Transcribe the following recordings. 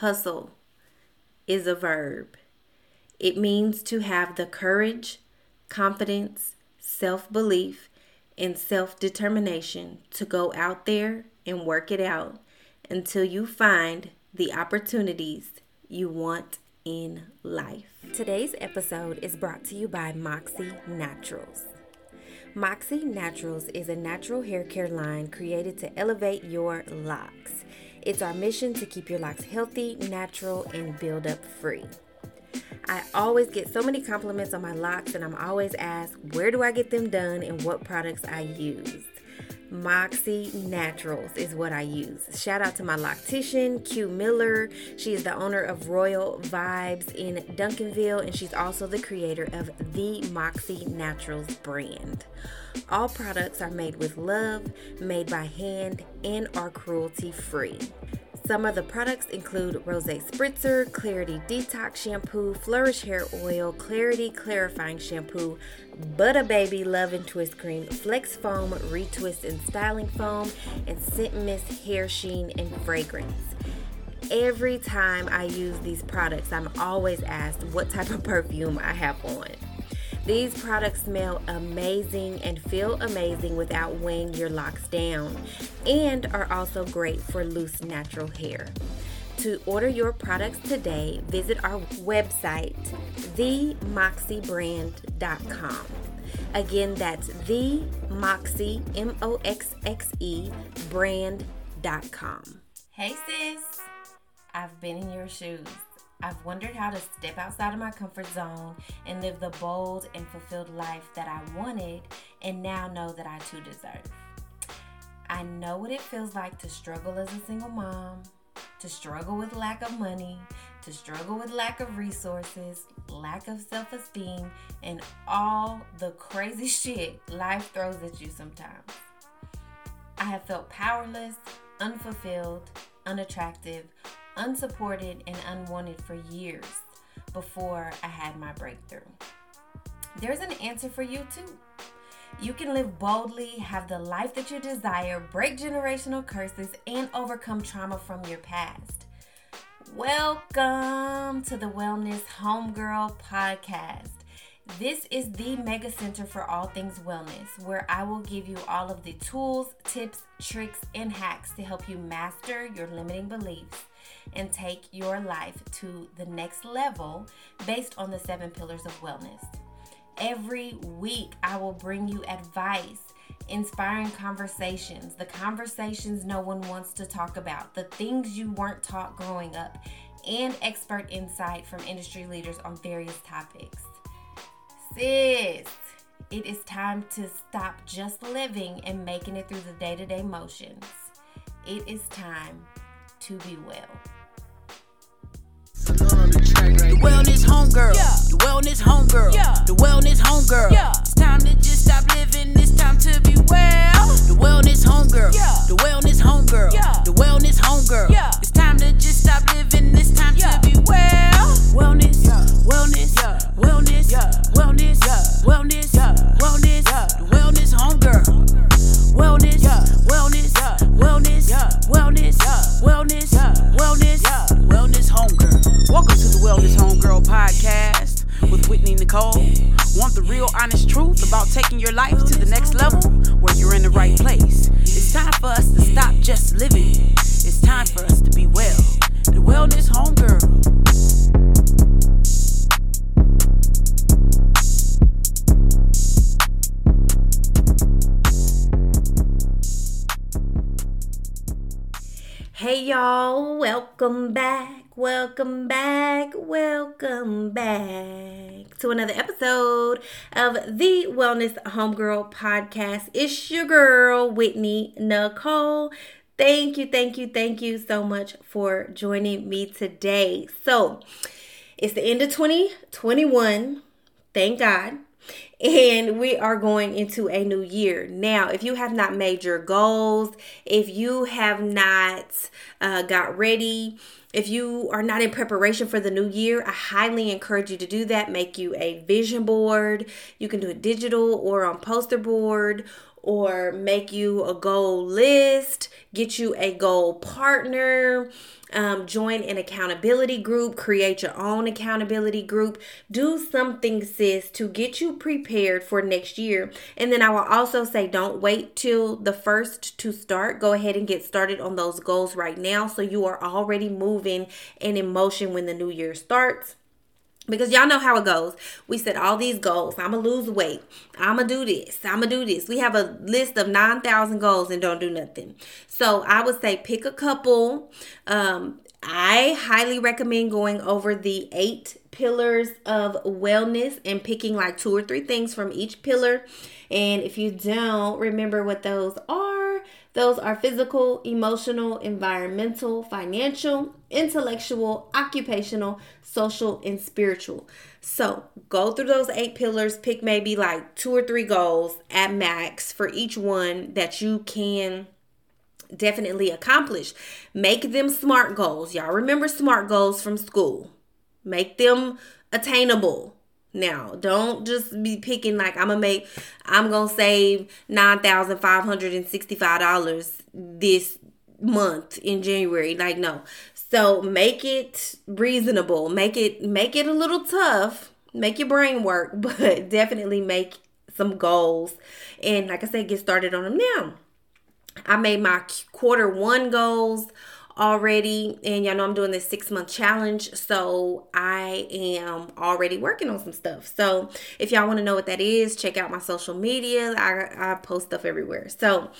hustle is a verb. It means to have the courage, confidence, self belief, and self determination to go out there and work it out until you find the opportunities you want in life. Today's episode is brought to you by Moxxe Naturals. Moxxe Naturals is a natural hair care line created to elevate your locks. It's our mission to keep your locks healthy, natural, and build up free. I always get so many compliments on my locks, and I'm always asked, where do I get them done and what products I use? Moxxe Naturals is what I use. Shout out to my loctician, Q Miller. She is the owner of Royal Vibes in Duncanville, and she's also the creator of the Moxxe Naturals brand. All products are made with love, made by hand, and are cruelty free. Some of the products include Rose Spritzer, Clarity Detox Shampoo, Flourish Hair Oil, Clarity Clarifying Shampoo, Butter Baby Love and Twist Cream, Flex Foam, Retwist and Styling Foam, and Scent Mist Hair Sheen and Fragrance. Every time I use these products, I'm always asked what type of perfume I have on. These products smell amazing and feel amazing without weighing your locks down and are also great for loose natural hair. To order your products today, visit our website, themoxxebrand.com. Again, that's the M O X X E, brand.com. Hey, sis. I've been in your shoes. I've wondered how to step outside of my comfort zone and live the bold and fulfilled life that I wanted and now know that I too deserve. I know what it feels like to struggle as a single mom, to struggle with lack of money, to struggle with lack of resources, lack of self esteem, and all the crazy shit life throws at you sometimes. I have felt powerless, unfulfilled, unattractive, unsupported and unwanted for years before I had my breakthrough. There's an answer for you too. You can live boldly, have the life that you desire, break generational curses, and overcome trauma from your past. Welcome to the Wellness Homegirl Podcast. This is the mega center for all things wellness, where I will give you all of the tools, tips, tricks, and hacks to help you master your limiting beliefs and take your life to the next level based on the seven pillars of wellness. Every week, I will bring you advice, inspiring conversations, the conversations no one wants to talk about, the things you weren't taught growing up, and expert insight from industry leaders on various topics. Sis, it is time to stop just living and making it through the day to day motions. It is time to be well. The wellness homegirl. Yeah. The wellness homegirl. Yeah. The wellness homegirl. Yeah. It's time to just stop living. It's time to be well. The wellness homegirl. Yeah. The wellness homegirl. Yeah. The wellness homegirl. Yeah. It's time to just stop living. It's time yeah. to be well. Wellness. Yeah. Wellness. Yeah. Wellness. Yeah. Wellness. Yeah. Wellness. Yeah. Wellness. Yeah. The wellness homegirl. Wellness. Yeah. Wellness. Yeah. Wellness. Yeah. Wellness. Yeah. Wellness. Yeah. Wellness. Honest truth about taking your life to the next level where you're in the right place. It's time for us to stop just living. It's time for us to be well. The Wellness Homegirl. Hey y'all, welcome back Welcome back, welcome back to another episode of the Wellness Homegirl podcast. It's your girl, Whitney Nicole. Thank you, thank you, thank you so much for joining me today. So, it's the end of 2021. Thank God. And we are going into a new year. Now, if you have not made your goals, if you have not uh, got ready, if you are not in preparation for the new year, I highly encourage you to do that. Make you a vision board. You can do it digital or on poster board or make you a goal list, get you a goal partner, um, join an accountability group, create your own accountability group. Do something, sis, to get you prepared for next year. And then I will also say don't wait till the first to start. Go ahead and get started on those goals right now so you are already moving and in motion when the new year starts. Because y'all know how it goes. We set all these goals. I'm going to lose weight. I'm going to do this. I'm going to do this. We have a list of 9,000 goals and don't do nothing. So I would say pick a couple. Um, I highly recommend going over the eight pillars of wellness and picking like two or three things from each pillar. And if you don't remember what those are, those are physical, emotional, environmental, financial, intellectual, occupational, social, and spiritual. So go through those eight pillars, pick maybe like two or three goals at max for each one that you can definitely accomplish. Make them SMART goals. Y'all remember SMART goals from school. Make them attainable. Now, don't just be picking like I'm gonna make I'm gonna save nine thousand five hundred and sixty five dollars this month in January. Like no. So make it reasonable. Make it make it a little tough. Make your brain work, but definitely make some goals. And like I said, get started on them now. I made my quarter one goals already and y'all know I'm doing this six month challenge so I am already working on some stuff so if y'all want to know what that is check out my social media I, I post stuff everywhere so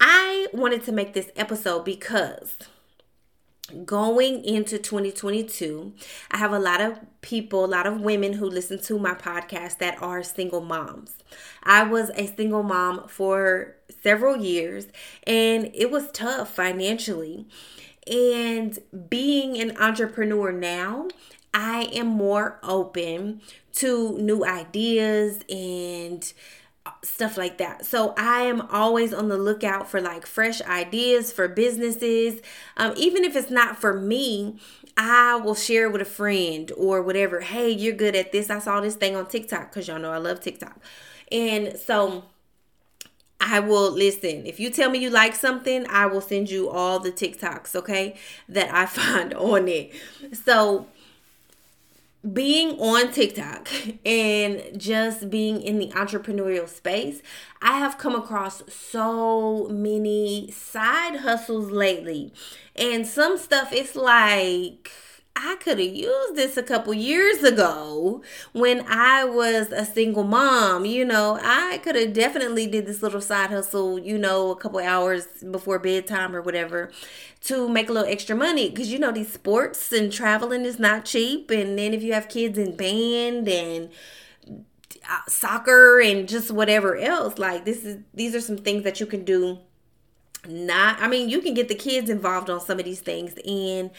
I wanted to make this episode because going into 2022 I have a lot of people a lot of women who listen to my podcast that are single moms. I was a single mom for several years and it was tough financially. And being an entrepreneur now, I am more open to new ideas and stuff like that. So I am always on the lookout for like fresh ideas for businesses. Um, even if it's not for me, I will share with a friend or whatever. Hey, you're good at this. I saw this thing on TikTok because y'all know I love TikTok. And so I will listen. If you tell me you like something, I will send you all the TikToks, okay, that I find on it. So, being on TikTok and just being in the entrepreneurial space, I have come across so many side hustles lately. And some stuff it's like I could have used this a couple years ago when I was a single mom. You know, I could have definitely did this little side hustle, you know, a couple hours before bedtime or whatever to make a little extra money because you know these sports and traveling is not cheap and then if you have kids in band and uh, soccer and just whatever else like this is these are some things that you can do not I mean you can get the kids involved on some of these things and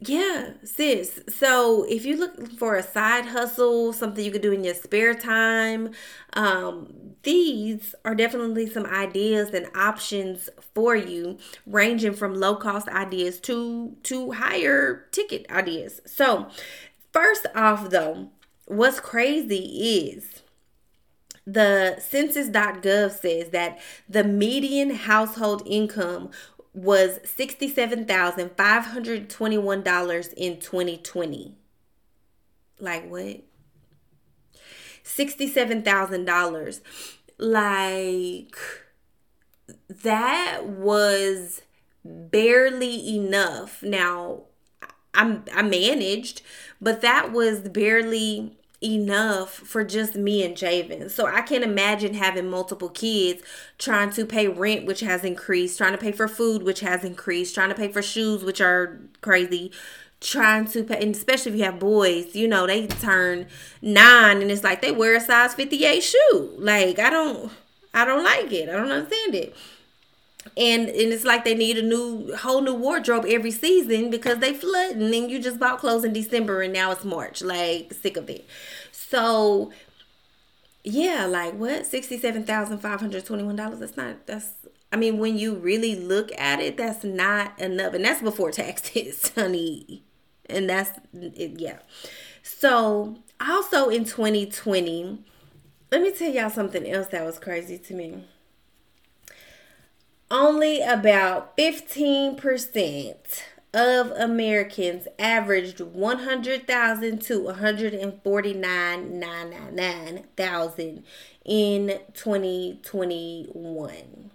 yeah, sis. So if you look for a side hustle, something you could do in your spare time, um, these are definitely some ideas and options for you, ranging from low cost ideas to to higher ticket ideas. So first off, though, what's crazy is the census.gov says that the median household income was $67,521 in 2020. Like what? $67,000. Like that was barely enough. Now, I'm I managed, but that was barely enough for just me and Javen. So I can't imagine having multiple kids trying to pay rent, which has increased, trying to pay for food, which has increased, trying to pay for shoes, which are crazy. Trying to pay, and especially if you have boys, you know, they turn nine and it's like they wear a size 58 shoe. Like, I don't, I don't like it. I don't understand it and and it's like they need a new whole new wardrobe every season because they flood and then you just bought clothes in December and now it's March. Like sick of it. So yeah like what? $67,521 that's not that's I mean when you really look at it that's not enough. And that's before taxes honey. And that's it, yeah. So also in 2020 let me tell y'all something else that was crazy to me only about 15% of Americans averaged 100,000 to 149,999,000 in 2021.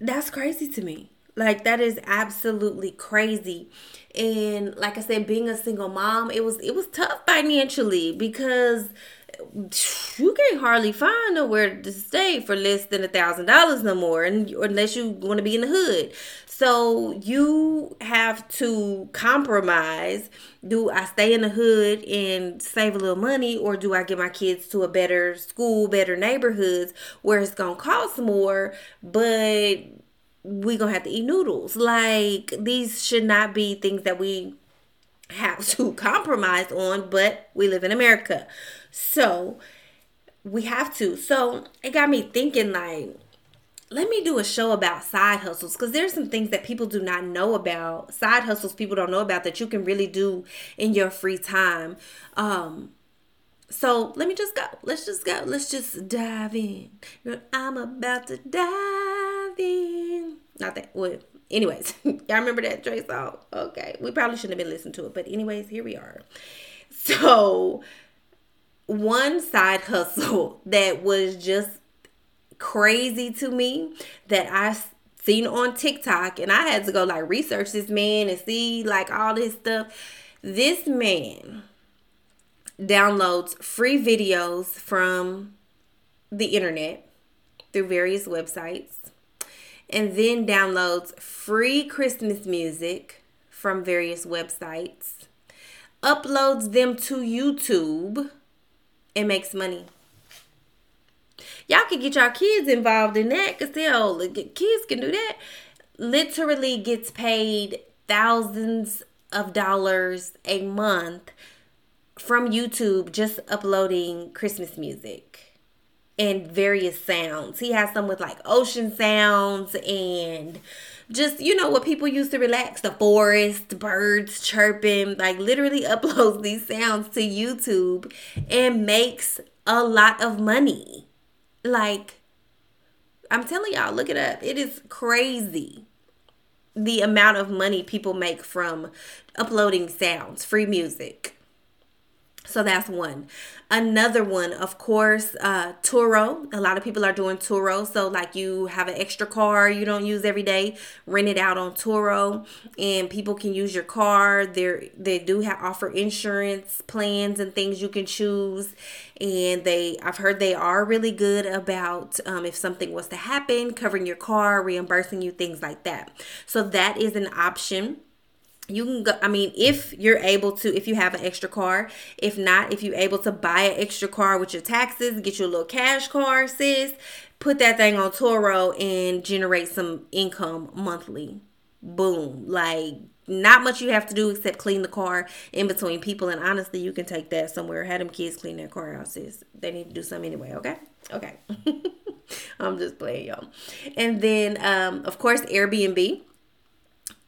That's crazy to me. Like that is absolutely crazy. And like I said, being a single mom, it was it was tough financially because you can't hardly find nowhere to stay for less than a thousand dollars no more and unless you want to be in the hood. So you have to compromise. Do i stay in the hood and save a little money or do i get my kids to a better school better neighborhoods where it's gonna cost more but we gonna have to eat noodles? Like these should not be things that we have to compromise on but we live in america. So we have to. So it got me thinking like let me do a show about side hustles because there's some things that people do not know about. Side hustles people don't know about that you can really do in your free time. Um so let me just go. Let's just go. Let's just dive in. I'm about to dive in. Not that well anyways y'all remember that Drake song? Okay we probably shouldn't have been listening to it but anyways here we are. So one side hustle that was just crazy to me that I seen on TikTok and I had to go like research this man and see like all this stuff. This man downloads free videos from the internet through various websites and then downloads free Christmas music from various websites, uploads them to YouTube and makes money. Y'all can get y'all kids involved in that because they'll kids can do that. Literally gets paid thousands of dollars a month from YouTube just uploading Christmas music and various sounds. He has some with like ocean sounds and just you know what people use to relax. The forest birds chirping like literally uploads these sounds to youtube and makes a lot of money. Like i'm telling y'all look it up. It is crazy the amount of money people make from uploading sounds free music so that's one. Another one, of course, uh, Turo. A lot of people are doing Turo. So, like, you have an extra car you don't use every day, rent it out on Turo, and people can use your car. They they do have offer insurance plans and things you can choose, and they I've heard they are really good about um, if something was to happen, covering your car, reimbursing you, things like that. So that is an option you can go i mean if you're able to if you have an extra car. If not if you're able to buy an extra car with your taxes get you a little cash car sis put that thing on Turo and generate some income monthly. Boom. Like not much you have to do except clean the car in between people. And honestly you can take that somewhere. Have them kids clean their car out sis. They need to do something anyway okay? Okay. I'm just playing y'all. And then um of course airbnb.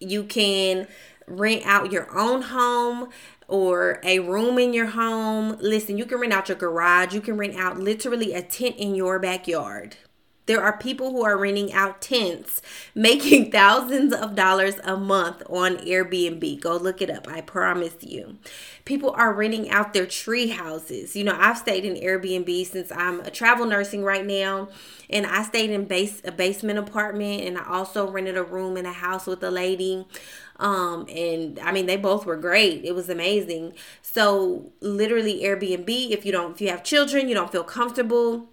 You can rent out your own home or a room in your home. Listen, you can rent out your garage. You can rent out literally a tent in your backyard. There are people who are renting out tents, making thousands of dollars a month on Airbnb. Go look it up. I promise you. People are renting out their tree houses. You know, I've stayed in Airbnb since I'm a travel nursing right now, and I stayed in base a basement apartment, and I also rented a room in a house with a lady. Um, and I mean, they both were great. It was amazing. So, literally, Airbnb, if you don't, if you have children, you don't feel comfortable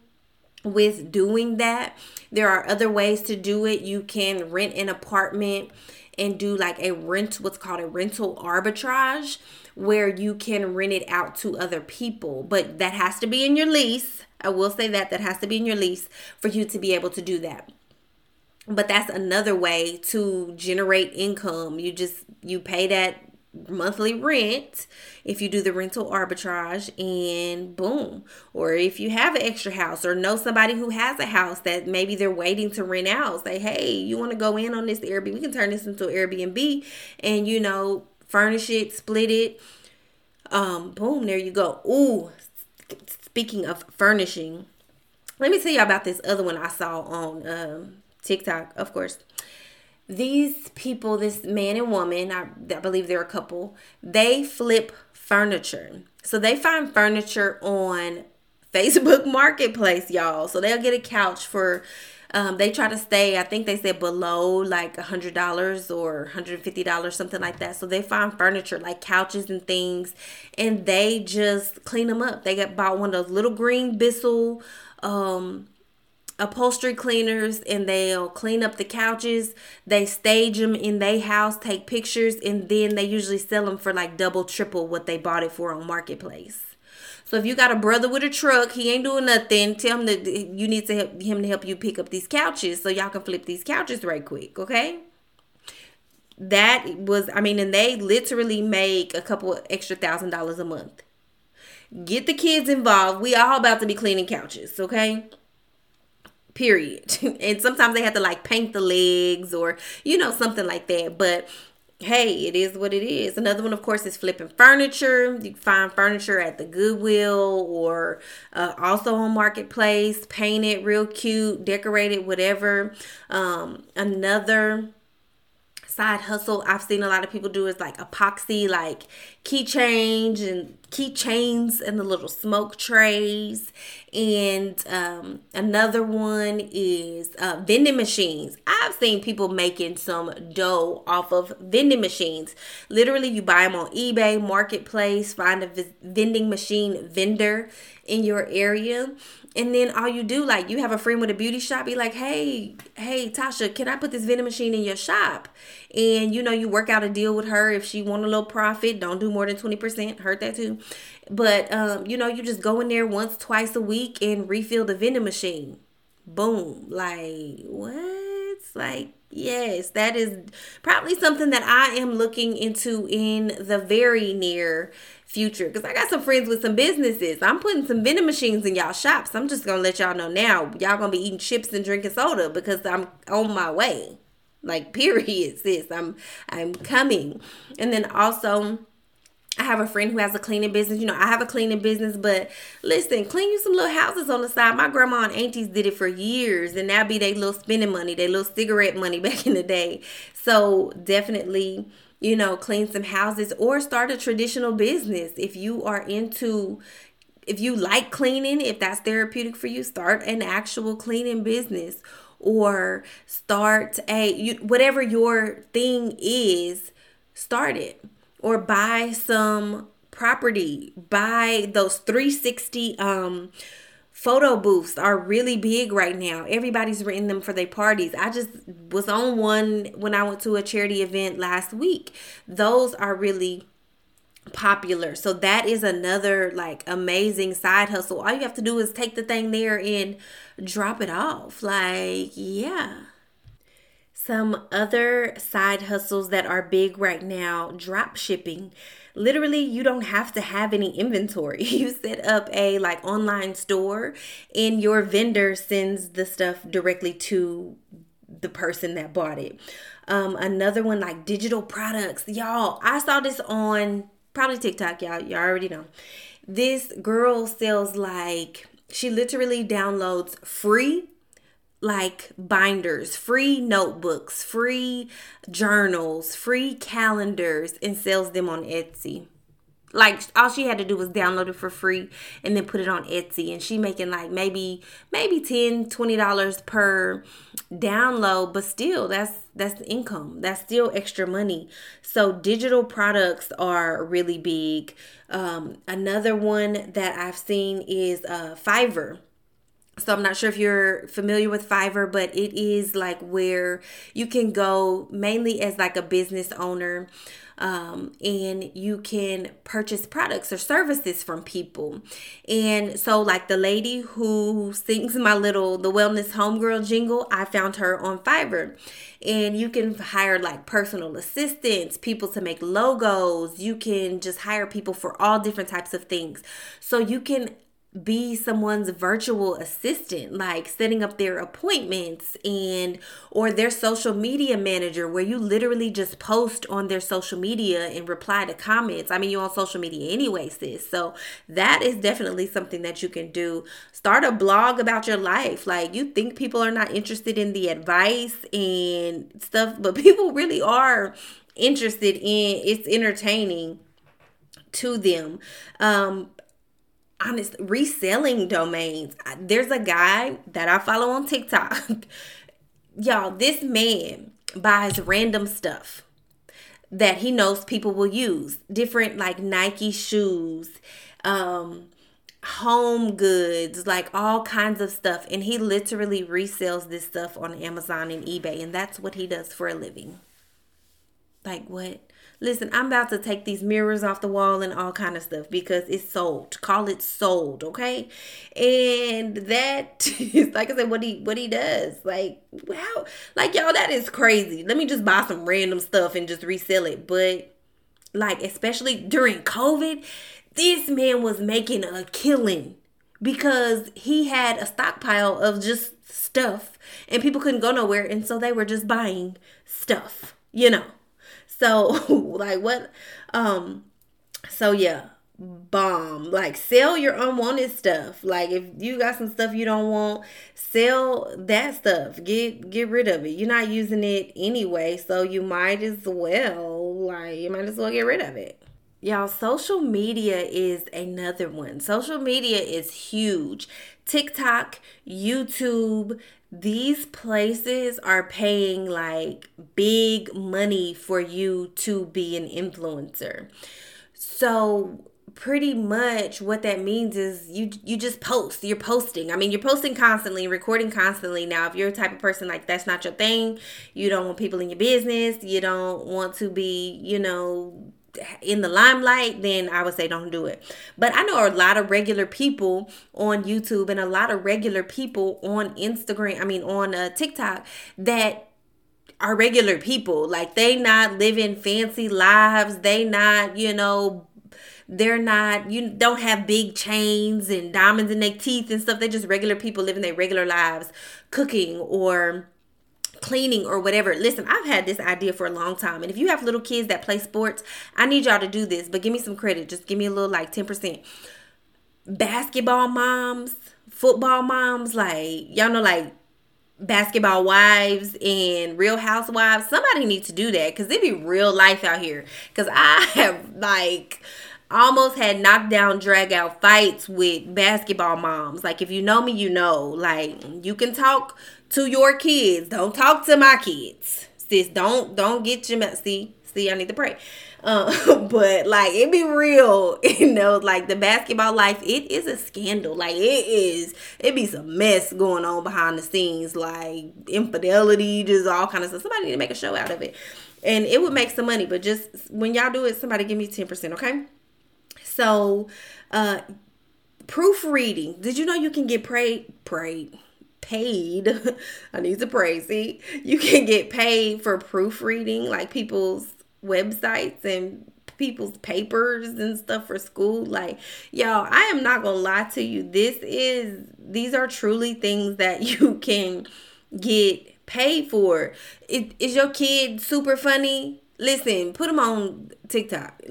with doing that, there are other ways to do it. You can rent an apartment and do like a rent, what's called a rental arbitrage, where you can rent it out to other people, but that has to be in your lease. I will say that that has to be in your lease for you to be able to do that but that's another way to generate income you just you pay that monthly rent if you do the rental arbitrage and boom. Or if you have an extra house or know somebody who has a house that maybe they're waiting to rent out say hey you want to go in on this airbnb? We can turn this into an airbnb and you know furnish it split it. Um boom there you go. Ooh speaking of furnishing let me tell you about this other one I saw on um, TikTok, of course. These people, this man and woman, I, I believe they're a couple, they flip furniture. So they find furniture on Facebook Marketplace, y'all. So they'll get a couch for um, they try to stay, I think they said below like a hundred dollars or hundred fifty dollars, something like that. So they find furniture like couches and things, and they just clean them up. They got bought one of those little green Bissell um, upholstery cleaners, and they'll clean up the couches. They stage them in their house, take pictures, and then they usually sell them for like double, triple what they bought it for on Marketplace. So if you got a brother with a truck, he ain't doing nothing. Tell him that uh, you need to help him to help you pick up these couches so y'all can flip these couches right quick, okay? That was, I mean, and they literally make a couple extra thousand dollars a month. Get the kids involved. We all about to be cleaning couches, okay? Period. and sometimes they have to like paint the legs or you know something like that. But hey, it is what it is. Another one, of course, is flipping furniture. You find furniture at the Goodwill or uh, also on Marketplace, paint it real cute, decorate it, whatever. Um, another side hustle I've seen a lot of people do is like epoxy, like key change and keychains and the little smoke trays. And um, another one is uh, vending machines. I've seen people making some dough off of vending machines. Literally, you buy them on eBay, Marketplace, find a vending machine vendor in your area and then all you do like you have a friend with a beauty shop be like hey hey tasha can i put this vending machine in your shop? And you know you work out a deal with her. If she want a little profit don't do more than 20% heard that too. But um you know you just go in there once twice a week and refill the vending machine. Boom. Like what? Like yes that is probably something that i am looking into in the very near future because I got some friends with some businesses. I'm putting some vending machines in y'all shops. I'm just gonna let y'all know now. Y'all gonna be eating chips and drinking soda because I'm on my way. Like period, sis. I'm I'm coming. And then also I have a friend who has a cleaning business. You know, I have a cleaning business, but listen, clean you some little houses on the side. My grandma and aunties did it for years, and that be their little spending money, their little cigarette money back in the day. So definitely you know, clean some houses or start a traditional business. If you are into if you like cleaning, if that's therapeutic for you, start an actual cleaning business or start a you, whatever your thing is, start it or buy some property, buy those 360 um photo booths are really big right now. Everybody's renting them for their parties. I just was on one when I went to a charity event last week. Those are really popular. So that is another like amazing side hustle. All you have to do is take the thing there and drop it off. Like, yeah. Some other side hustles that are big right now, drop shipping literally you don't have to have any inventory. You set up a like online store and your vendor sends the stuff directly to the person that bought it. Um, another one like digital products. Y'all, I saw this on probably TikTok, y'all. Y'all already know. This girl sells like she literally downloads free like binders, free notebooks, free journals, free calendars, and sells them on Etsy. Like all she had to do was download it for free and then put it on Etsy. And she making like maybe maybe 10 20 dollars per download but still that's that's income. That's still extra money. So digital products are really big. Um, another one that I've seen is uh, Fiverr so I'm not sure if you're familiar with Fiverr, but it is like where you can go mainly as like a business owner um, and you can purchase products or services from people. And so, like the lady who sings my little the wellness homegirl jingle, I found her on Fiverr. And you can hire like personal assistants, people to make logos. You can just hire people for all different types of things. So you can be someone's virtual assistant like setting up their appointments and or their social media manager where you literally just post on their social media and reply to comments. I mean you're on social media anyway sis. So that is definitely something that you can do. Start a blog about your life. Like you think people are not interested in the advice and stuff but people really are interested in it's entertaining to them. Um honest reselling domains. There's a guy that I follow on TikTok. Y'all, this man buys random stuff that he knows people will use. Different like Nike shoes, um home goods, like all kinds of stuff and he literally resells this stuff on Amazon and eBay and that's what he does for a living. Like what? Listen, I'm about to take these mirrors off the wall and all kind of stuff because it's sold. Call it sold, okay? And that is like I said, what he what he does. Like, wow, like y'all, that is crazy. Let me just buy some random stuff and just resell it. But like, especially during COVID, this man was making a killing because he had a stockpile of just stuff and people couldn't go nowhere and so they were just buying stuff, you know. So like what um so yeah, bomb. Like sell your unwanted stuff. Like if you got some stuff you don't want, sell that stuff. Get get rid of it. You're not using it anyway, so you might as well like you might as well get rid of it. Y'all, social media is another one. Social media is huge. TikTok, YouTube, these places are paying like big money for you to be an influencer. So pretty much what that means is you you just post you're posting i mean you're posting constantly recording constantly now if you're a type of person like that's not your thing you don't want people in your business you don't want to be you know in the limelight, then I would say don't do it. But I know a lot of regular people on YouTube and a lot of regular people on Instagram, I mean on uh, TikTok that are regular people. Like they not living fancy lives. They not, you know, they're not you don't have big chains and diamonds in their teeth and stuff. They're just regular people living their regular lives, cooking or cleaning or whatever. Listen, I've had this idea for a long time. And if you have little kids that play sports, I need y'all to do this, but give me some credit. Just give me a little like 10%. Basketball moms, football moms, like y'all know like basketball wives and real housewives somebody needs to do that because it be real life out here because i have like almost had knockdown drag out fights with basketball moms like if you know me you know like you can talk to your kids. Don't talk to my kids. Sis, don't don't get your see see I need to pray. Uh, but like it be real, you know, like the basketball life, it is a scandal. Like it is, it be some mess going on behind the scenes, like infidelity, just all kind of stuff. Somebody need to make a show out of it, and it would make some money. But just when y'all do it, somebody give me ten percent, okay? So, uh, proofreading. Did you know you can get prayed prayed? Paid. I need to pray. See, you can get paid for proofreading like people's websites and people's papers and stuff for school. Like, y'all, I am not gonna lie to you. This is these are truly things that you can get paid for. It, is your kid super funny? Listen, put them on TikTok.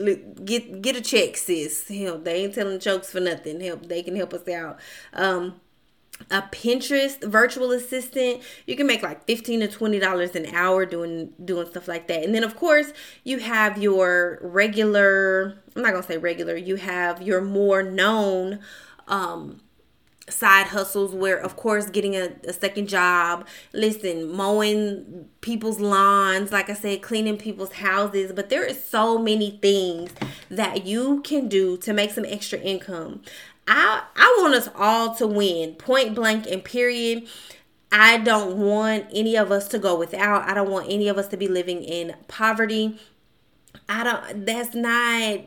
Get get a check, sis. Help. They ain't telling jokes for nothing. Help. They can help us out. Um, a Pinterest virtual assistant, you can make like 15 to 20 dollars an hour doing doing stuff like that. And then of course, you have your regular, I'm not to say regular, you have your more known um side hustles where of course getting a, a second job listen mowing people's lawns like i said cleaning people's houses but there is so many things that you can do to make some extra income I I want us all to win, point blank and period. I don't want any of us to go without. I don't want any of us to be living in poverty. I don't that's not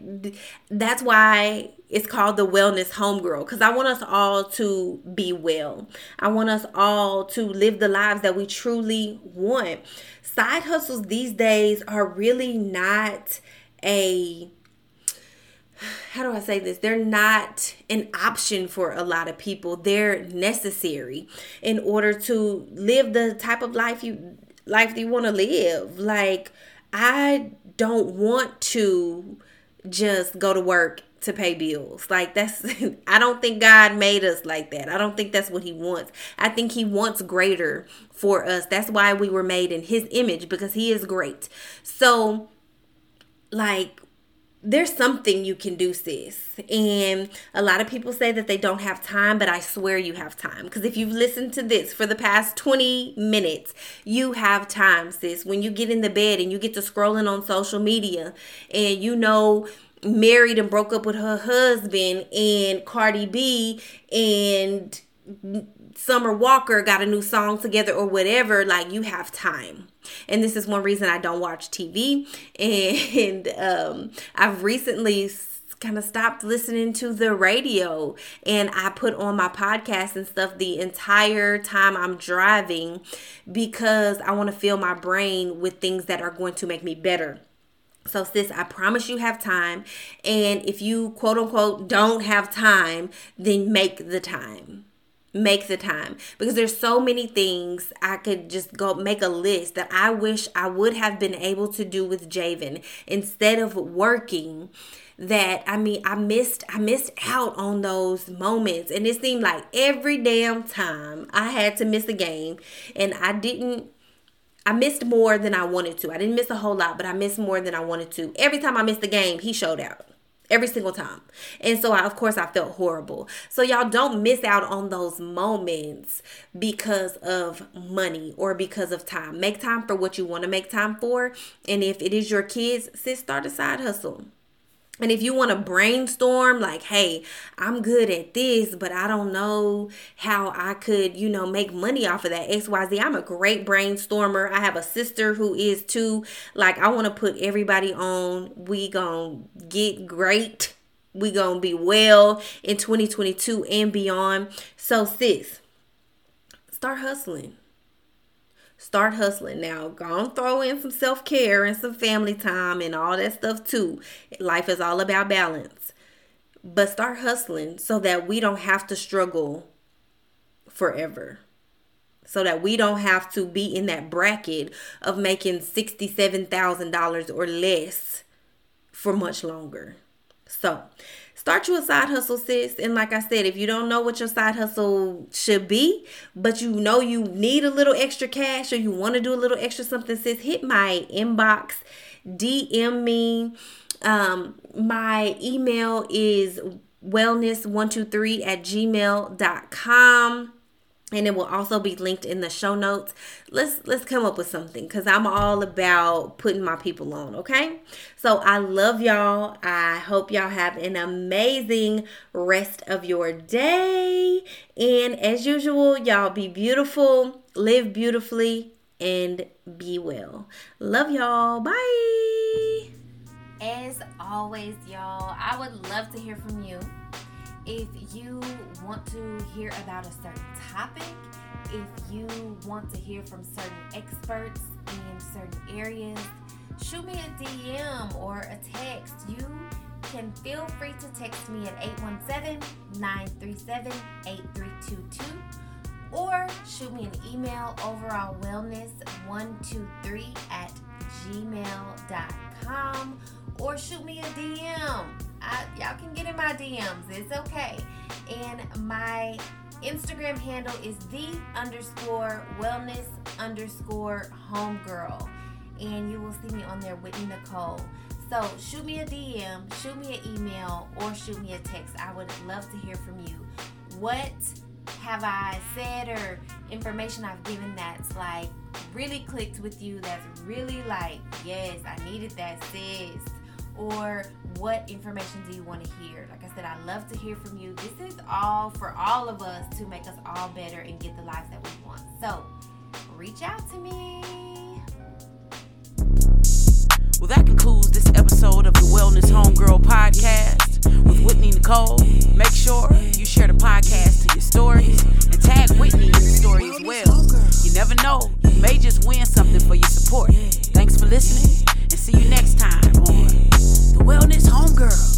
that's why it's called the wellness homegirl because I want us all to be well. I want us all to live the lives that we truly want. Side hustles these days are really not a how do I say this? They're not an option for a lot of people. They're necessary in order to live the type of life you life you want to live. Like I don't want to just go to work to pay bills. Like that's I don't think God made us like that. I don't think that's what he wants. I think he wants greater for us. That's why we were made in his image because he is great. So like there's something you can do, sis. And a lot of people say that they don't have time, but I swear you have time. Because if you've listened to this for the past 20 minutes, you have time, sis. When you get in the bed and you get to scrolling on social media and you know married and broke up with her husband and Cardi B and Summer Walker got a new song together or whatever, like you have time. And this is one reason I don't watch TV. And um, I've recently kind of stopped listening to the radio and I put on my podcast and stuff the entire time I'm driving because I want to fill my brain with things that are going to make me better. So, sis, I promise you have time. And if you quote unquote don't have time, then make the time make the time because there's so many things I could just go make a list that I wish I would have been able to do with Javen instead of working that I mean I missed I missed out on those moments and it seemed like every damn time I had to miss a game and I didn't I missed more than I wanted to. I didn't miss a whole lot, but I missed more than I wanted to. Every time I missed a game, he showed out every single time. And so I of course I felt horrible. So y'all don't miss out on those moments because of money or because of time. Make time for what you want to make time for. And if it is your kids, sis start a side hustle. And if you want to brainstorm, like, hey, I'm good at this, but I don't know how I could, you know, make money off of that XYZ. I'm a great brainstormer. I have a sister who is too. Like, I want to put everybody on. We gonna get great. We gonna be well in 2022 and beyond. So, sis, start hustling start hustling now. Go and throw in some self care and some family time and all that stuff too. Life is all about balance. But start hustling so that we don't have to struggle forever. So that we don't have to be in that bracket of making $67,000 or less for much longer. So, start you a side hustle, sis. And like I said, if you don't know what your side hustle should be, but you know you need a little extra cash or you want to do a little extra something, sis, hit my inbox, DM me. Um, my email is wellness123 at gmail.com and it will also be linked in the show notes. Let's let's come up with something because i'm all about putting my people on okay? So i love y'all. I hope y'all have an amazing rest of your day. And as usual y'all be beautiful live beautifully and be well. Love y'all. Bye. As always y'all i would love to hear from you if you want to hear about a certain topic, if you want to hear from certain experts in certain areas, shoot me a DM or a text. You can feel free to text me at 817 937 8322 or shoot me an email overall wellness123 at gmail.com or shoot me a DM I, y'all can get in my DMs. It's okay. And my Instagram handle is the underscore wellness underscore homegirl. And you will see me on there, Whitney Nicole. So shoot me a DM, shoot me an email, or shoot me a text. I would love to hear from you. What have I said or information I've given that's like really clicked with you? That's really like, yes, I needed that, sis or what information do you want to hear? Like I said, I love to hear from you. This is all for all of us to make us all better and get the lives that we want. So reach out to me. Well, that concludes this episode of the Wellness Homegirl Podcast with Whitney Nicole. Make sure you share the podcast to your stories and tag Whitney in the story as well. You never know, you may just win something for your support. Thanks for listening and see you next time on wellness homegirl.